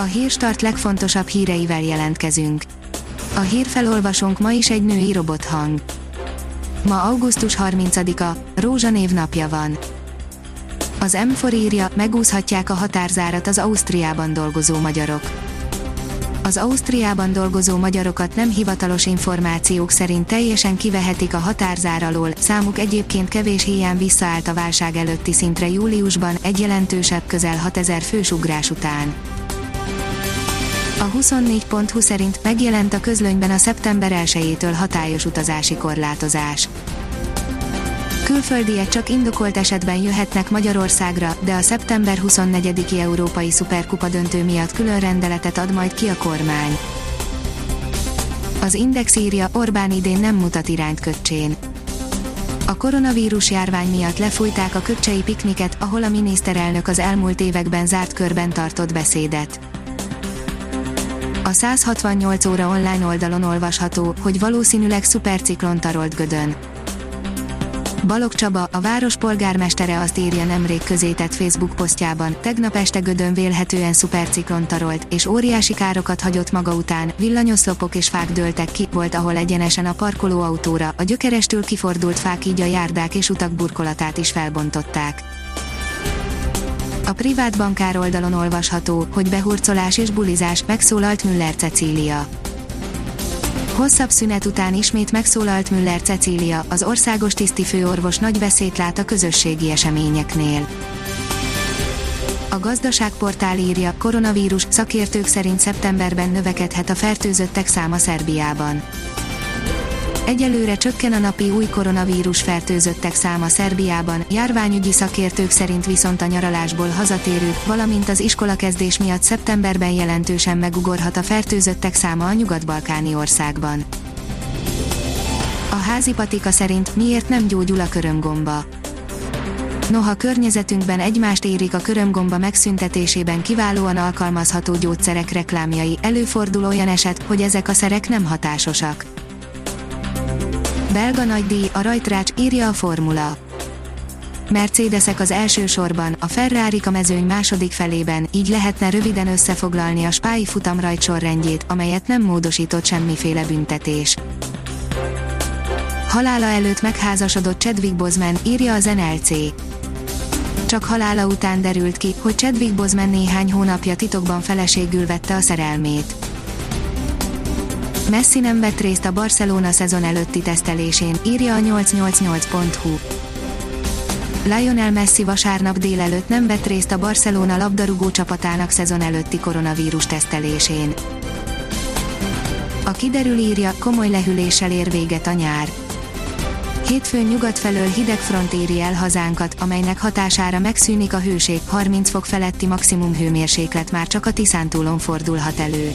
A hírstart legfontosabb híreivel jelentkezünk. A hírfelolvasónk ma is egy női robothang. Ma augusztus 30-a, Rózsa név napja van. Az M4 írja, megúszhatják a határzárat az Ausztriában dolgozó magyarok. Az Ausztriában dolgozó magyarokat nem hivatalos információk szerint teljesen kivehetik a határzár alól, számuk egyébként kevés héján visszaállt a válság előtti szintre júliusban, egy jelentősebb közel 6000 fős ugrás után. A 24.20 szerint megjelent a közlönyben a szeptember 1-től hatályos utazási korlátozás. Külföldiek csak indokolt esetben jöhetnek Magyarországra, de a szeptember 24-i Európai Szuperkupa döntő miatt külön rendeletet ad majd ki a kormány. Az Index írja, Orbán idén nem mutat irányt Köccsén. A koronavírus járvány miatt lefújták a köcsei pikniket, ahol a miniszterelnök az elmúlt években zárt körben tartott beszédet. A 168 óra online oldalon olvasható, hogy valószínűleg szuperciklon tarolt Gödön. Balog Csaba, a város polgármestere azt írja nemrég közétett Facebook posztjában, tegnap este Gödön vélhetően szuperciklon tarolt, és óriási károkat hagyott maga után, villanyoszlopok és fák dőltek ki, volt ahol egyenesen a parkolóautóra, a gyökerestől kifordult fák így a járdák és utak burkolatát is felbontották. A privát bankár oldalon olvasható, hogy behurcolás és bulizás, megszólalt Müller Cecília. Hosszabb szünet után ismét megszólalt Müller Cecília, az országos tisztifőorvos nagy veszélyt lát a közösségi eseményeknél. A gazdaságportál írja, koronavírus szakértők szerint szeptemberben növekedhet a fertőzöttek száma Szerbiában. Egyelőre csökken a napi új koronavírus fertőzöttek száma Szerbiában, járványügyi szakértők szerint viszont a nyaralásból hazatérők, valamint az iskolakezdés miatt szeptemberben jelentősen megugorhat a fertőzöttek száma a nyugat-balkáni országban. A házi patika szerint miért nem gyógyul a körömgomba? Noha környezetünkben egymást érik a körömgomba megszüntetésében kiválóan alkalmazható gyógyszerek reklámjai, előfordul olyan eset, hogy ezek a szerek nem hatásosak. Belga nagydíj, a rajtrács, írja a formula. Mercedesek az első sorban, a ferrari a mezőny második felében, így lehetne röviden összefoglalni a spái futam rajtsorrendjét, amelyet nem módosított semmiféle büntetés. Halála előtt megházasodott Chadwick Boseman, írja az NLC. Csak halála után derült ki, hogy Chadwick Boseman néhány hónapja titokban feleségül vette a szerelmét. Messi nem vett részt a Barcelona szezon előtti tesztelésén, írja a 888.hu. Lionel Messi vasárnap délelőtt nem vett részt a Barcelona labdarúgó csapatának szezon előtti koronavírus tesztelésén. A kiderül írja, komoly lehűléssel ér véget a nyár. Hétfőn nyugat felől hideg front éri el hazánkat, amelynek hatására megszűnik a hőség, 30 fok feletti maximum hőmérséklet már csak a Tiszántúlon fordulhat elő.